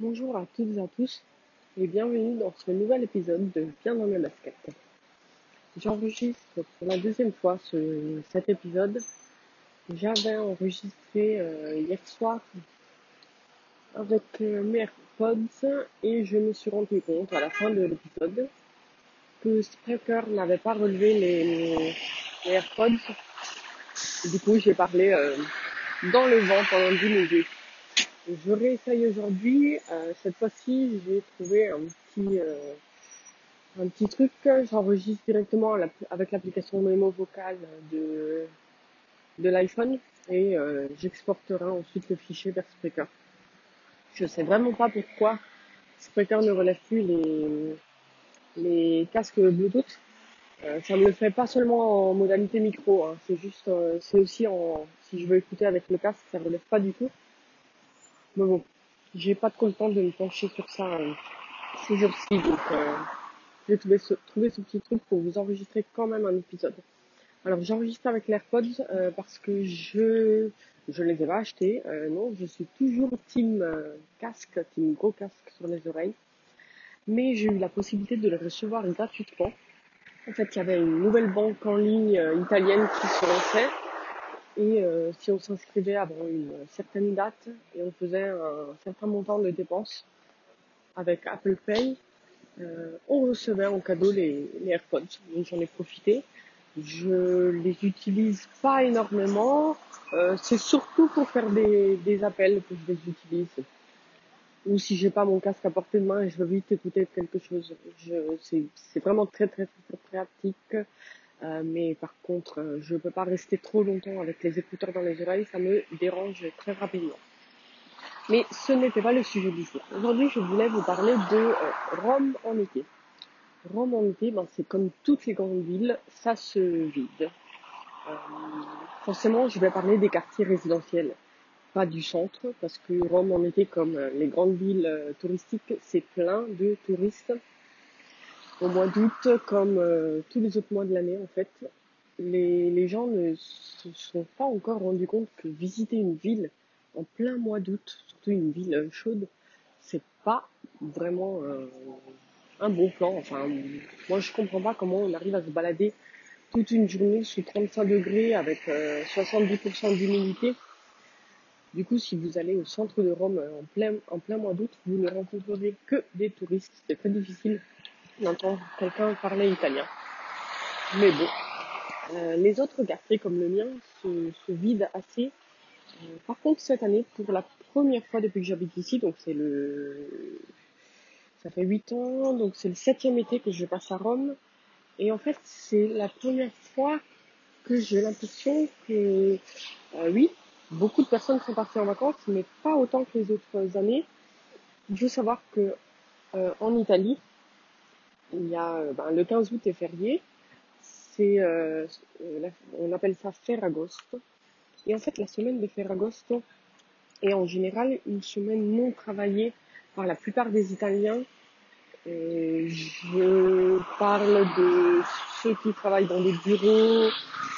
Bonjour à toutes et à tous et bienvenue dans ce nouvel épisode de Bien dans mes baskets. J'enregistre pour la deuxième fois ce, cet épisode. J'avais enregistré euh, hier soir avec euh, mes AirPods et je me suis rendu compte à la fin de l'épisode que Spreaker n'avait pas relevé les, les AirPods. Du coup, j'ai parlé euh, dans le vent pendant 10 minutes. Je réessaye aujourd'hui. Euh, cette fois-ci, j'ai trouvé un petit, euh, un petit truc. J'enregistre directement avec l'application Memo Vocal de, de l'iPhone et euh, j'exporterai ensuite le fichier vers Spreaker. Je sais vraiment pas pourquoi Spreaker ne relève plus les, les casques Bluetooth. Ça me le fait pas seulement en modalité micro, hein. c'est juste, c'est aussi en, si je veux écouter avec le casque, ça relève pas du tout. Mais bon, j'ai pas trop le temps de me pencher sur ça euh, ces jours-ci, donc euh, j'ai trouvé ce, trouvé ce petit truc pour vous enregistrer quand même un épisode. Alors j'enregistre avec l'AirPods euh, parce que je je les ai pas achetés. Euh, non, je suis toujours team euh, casque, team gros casque sur les oreilles. Mais j'ai eu la possibilité de les recevoir gratuitement. En fait, il y avait une nouvelle banque en ligne euh, italienne qui se lançait et euh, si on s'inscrivait avant une certaine date et on faisait un certain montant de dépenses avec Apple Pay, euh, on recevait en cadeau les, AirPods. Donc j'en ai profité. Je les utilise pas énormément. Euh, c'est surtout pour faire des, appels que je les utilise. Ou si j'ai pas mon casque à portée de main et je veux vite écouter quelque chose. C'est, vraiment très très, très pratique. Euh, mais par contre, euh, je ne peux pas rester trop longtemps avec les écouteurs dans les oreilles, ça me dérange très rapidement. Mais ce n'était pas le sujet du jour. Aujourd'hui, je voulais vous parler de euh, Rome en été. Rome en été, ben, c'est comme toutes les grandes villes, ça se vide. Forcément, je vais parler des quartiers résidentiels, pas du centre, parce que Rome en été, comme les grandes villes touristiques, c'est plein de touristes au mois d'août, comme euh, tous les autres mois de l'année en fait, les, gens ne se sont pas encore rendus compte que visiter une ville en plein mois d'août, surtout une ville chaude, c'est pas vraiment euh, un bon plan. Enfin, moi je comprends pas comment on arrive à se balader toute une journée sous 35 degrés avec euh, 70% d'humidité. Du coup, si vous allez au centre de Rome en plein, en plein mois d'août, vous ne rencontrerez que des touristes. C'est très difficile d'entendre quelqu'un parler italien. Mais bon, euh, les autres quartiers comme le mien se, vident assez. Euh, par contre, cette année, pour la première fois depuis que j'habite ici, donc c'est le, ça fait huit ans, donc c'est le septième été que je passe à Rome. Et en fait, c'est la première fois que j'ai l'impression que, euh, oui, beaucoup de personnes sont parties en vacances, mais pas autant que les autres années. Il faut savoir que en Italie, euh, ben, le 15 août est férié. C'est, euh, on appelle ça Ferragosto. Et en fait, la semaine de Ferragosto est en général une semaine non travaillée par la plupart des Italiens. Je parle de ceux qui travaillent dans des bureaux,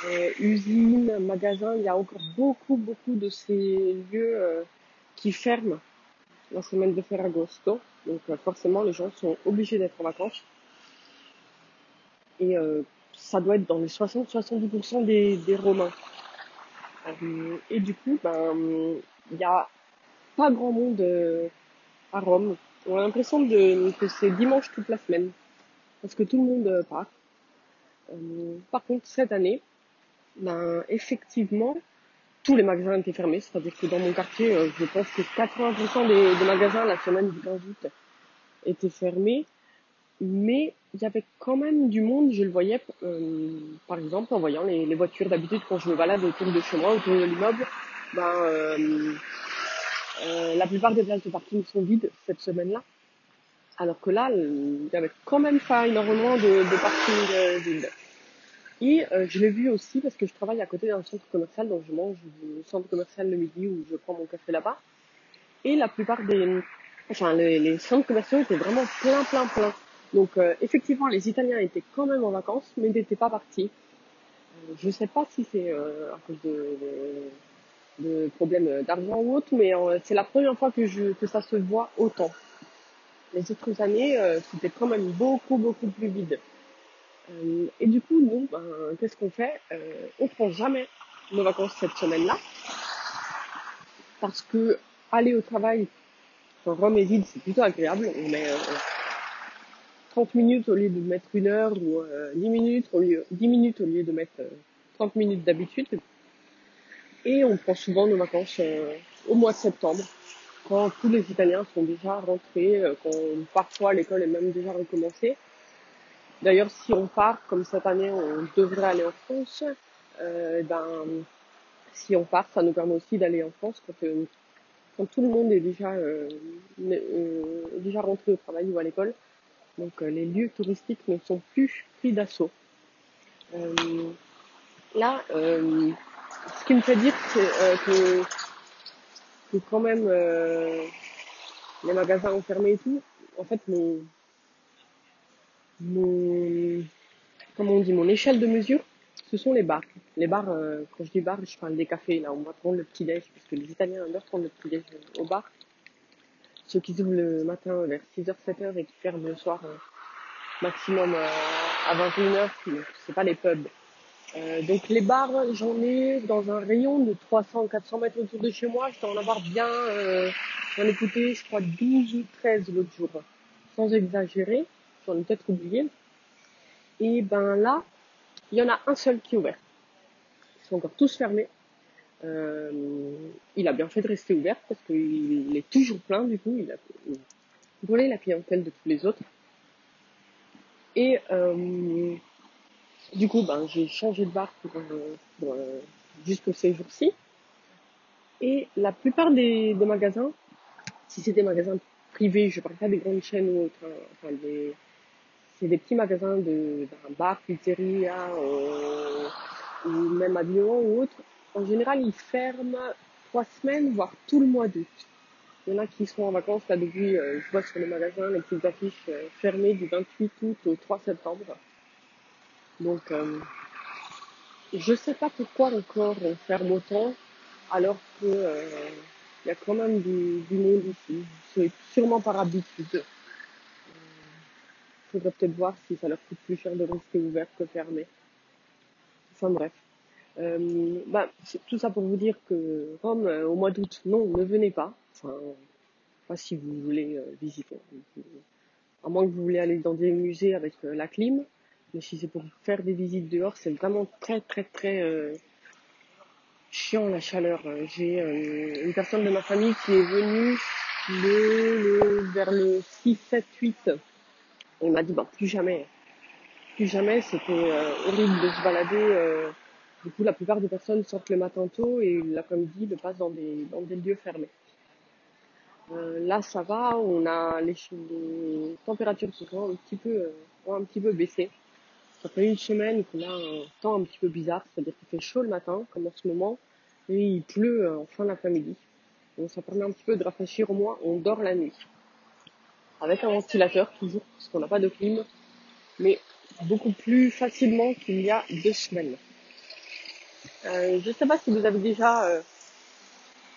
euh, usines, magasins. Il y a encore beaucoup, beaucoup de ces lieux euh, qui ferment la semaine de Ferragosto. Donc euh, forcément, les gens sont obligés d'être en vacances et euh, ça doit être dans les 60-70% des, Romains. Euh, et du coup, ben, il y a pas grand monde euh, à Rome. On a l'impression que c'est dimanche toute la semaine, parce que tout le monde part. Par contre, cette année, ben, effectivement, tous les magasins étaient fermés, c'est-à-dire que dans mon quartier, je pense que 80% des, des magasins la semaine du 15 août étaient fermés mais il y avait quand même du monde, je le voyais, euh, par exemple, en voyant les, voitures d'habitude quand je me balade autour de chez moi, autour de l'immeuble, ben, euh, euh, la plupart des places de parking sont vides cette semaine-là. Alors que là, il y avait quand même pas énormément de, de parking euh, vide. Et je l'ai vu aussi parce que je travaille à côté d'un centre commercial, donc je mange au centre commercial le midi où je prends mon café là-bas. Et la plupart des, enfin, les, les centres commerciaux étaient vraiment plein, plein, plein. Donc euh, effectivement, les Italiens étaient quand même en vacances, mais n'étaient pas partis. Euh, je ne sais pas si c'est euh, à cause de, de, de problèmes d'argent ou autre, mais c'est la première fois que, je, que ça se voit autant. Les autres années, c'était quand même beaucoup, beaucoup plus vide. et du coup, nous, ben, qu'est-ce qu'on fait? On prend jamais nos vacances cette semaine-là, parce que aller au travail quand Rome est vide, c'est plutôt agréable. On met 30 minutes au lieu de mettre une heure ou 10 minutes au lieu 10 minutes au lieu de mettre 30 minutes d'habitude. Et on prend souvent nos vacances euh, au mois de septembre, quand tous les Italiens sont déjà rentrés, euh, quand parfois l'école est même déjà recommencée. D'ailleurs, si on part, comme cette année, on devrait aller en France, euh, ben, si on part, ça nous permet aussi d'aller en France quand, euh, quand tout le monde est déjà, euh, déjà rentré au travail ou à l'école. Donc les lieux touristiques ne sont plus pris d'assaut. là, ce qui me fait dire euh, que, que quand même euh, les magasins ont fermé et tout, en fait mon, mon comment on dit mon échelle de mesure, ce sont les bars. Les bars, euh, quand je dis bars, je parle des cafés, là on va prendre le petit déj, parce que les Italiens adorent prendre le petit déj au bar. Ceux qui ouvrent le matin vers 6h, 7h et qui ferment le soir maximum à 21h, c'est pas les pubs. Euh, donc les bars, j'en ai dans un rayon de 300-400 mètres autour de chez moi. Je dois en avoir bien, euh, j'en ai coûté je crois 12 ou 13 l'autre jour, sans exagérer. J'en ai peut-être oublié. Et ben là, il y en a un seul qui est ouvert. Ils sont encore tous fermés. Euh, il a bien fait de rester ouvert parce qu'il est toujours plein du coup. Il a volé la clientèle de tous les autres. Et euh, du coup, ben, j'ai changé de bar pour, euh, pour euh, ces jours-ci. Et la plupart des, magasins, si c'est des magasins privés, je parle pas des grandes chaînes ou autres, hein, enfin des, c'est des petits magasins de, d'un bar, pizzeria, euh, ou même habillement ou autre. En général, ils ferment trois semaines, voire tout le mois d'août. Il y en a qui sont en vacances là depuis, euh, je vois sur les magasins les petites affiches euh, fermées du 28 août au 3 septembre. Donc, euh, je sais pas pourquoi encore on ferme autant, alors que euh, il y a quand même du, du monde ici. C'est sûrement par habitude. Faudrait peut-être voir si ça leur coûte plus cher de rester ouvert que fermé. Enfin bref. Euh, bah, tout ça pour vous dire que Rome, euh, au mois d'août, non, ne venez pas. Enfin, pas si vous voulez visiter. À moins que vous voulez aller dans des musées avec la clim. Mais si c'est pour faire des visites dehors, c'est vraiment très très très euh, chiant la chaleur. J'ai euh, une personne de ma famille qui est venue le, vers le 6, 7, 8. Il m'a dit, bah, plus jamais. Plus jamais, c'était euh, horrible de se balader. Du coup, la plupart des personnes sortent le matin tôt et l'après-midi le passent dans des, dans des lieux fermés. là, ça va, on a les, températures se sont un petit peu, ont un peu baissé. Ça fait une semaine qu'on a un temps un petit peu bizarre, c'est-à-dire qu'il fait chaud le matin, comme en ce moment, et il pleut euh, en fin d'après-midi. Donc ça permet un petit peu de rafraîchir au moins, on dort la nuit. Avec un ventilateur toujours, parce qu'on n'a pas de clim, mais beaucoup plus facilement qu'il y a deux semaines. Euh, je ne sais pas si vous avez déjà euh,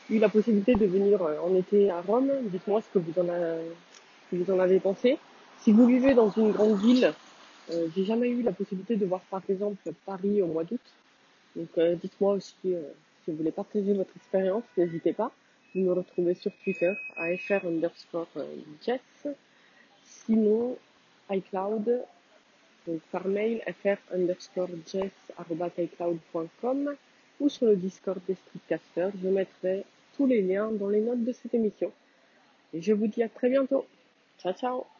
eu la possibilité de venir en été à Rome. Dites-moi ce que vous en, avez pensé. Si vous vivez dans une grande ville, euh, j'ai jamais eu la possibilité de voir par exemple Paris au mois d'août. Donc euh, dites-moi aussi euh, si vous voulez partager votre expérience, n'hésitez pas. Vous me retrouvez sur Twitter à fr underscore. Sinon, iCloud, donc par mail fr underscore ou sur le Discord des Streetcasters. Je mettrai tous les liens dans les notes de cette émission. Et je vous dis à très bientôt. Ciao ciao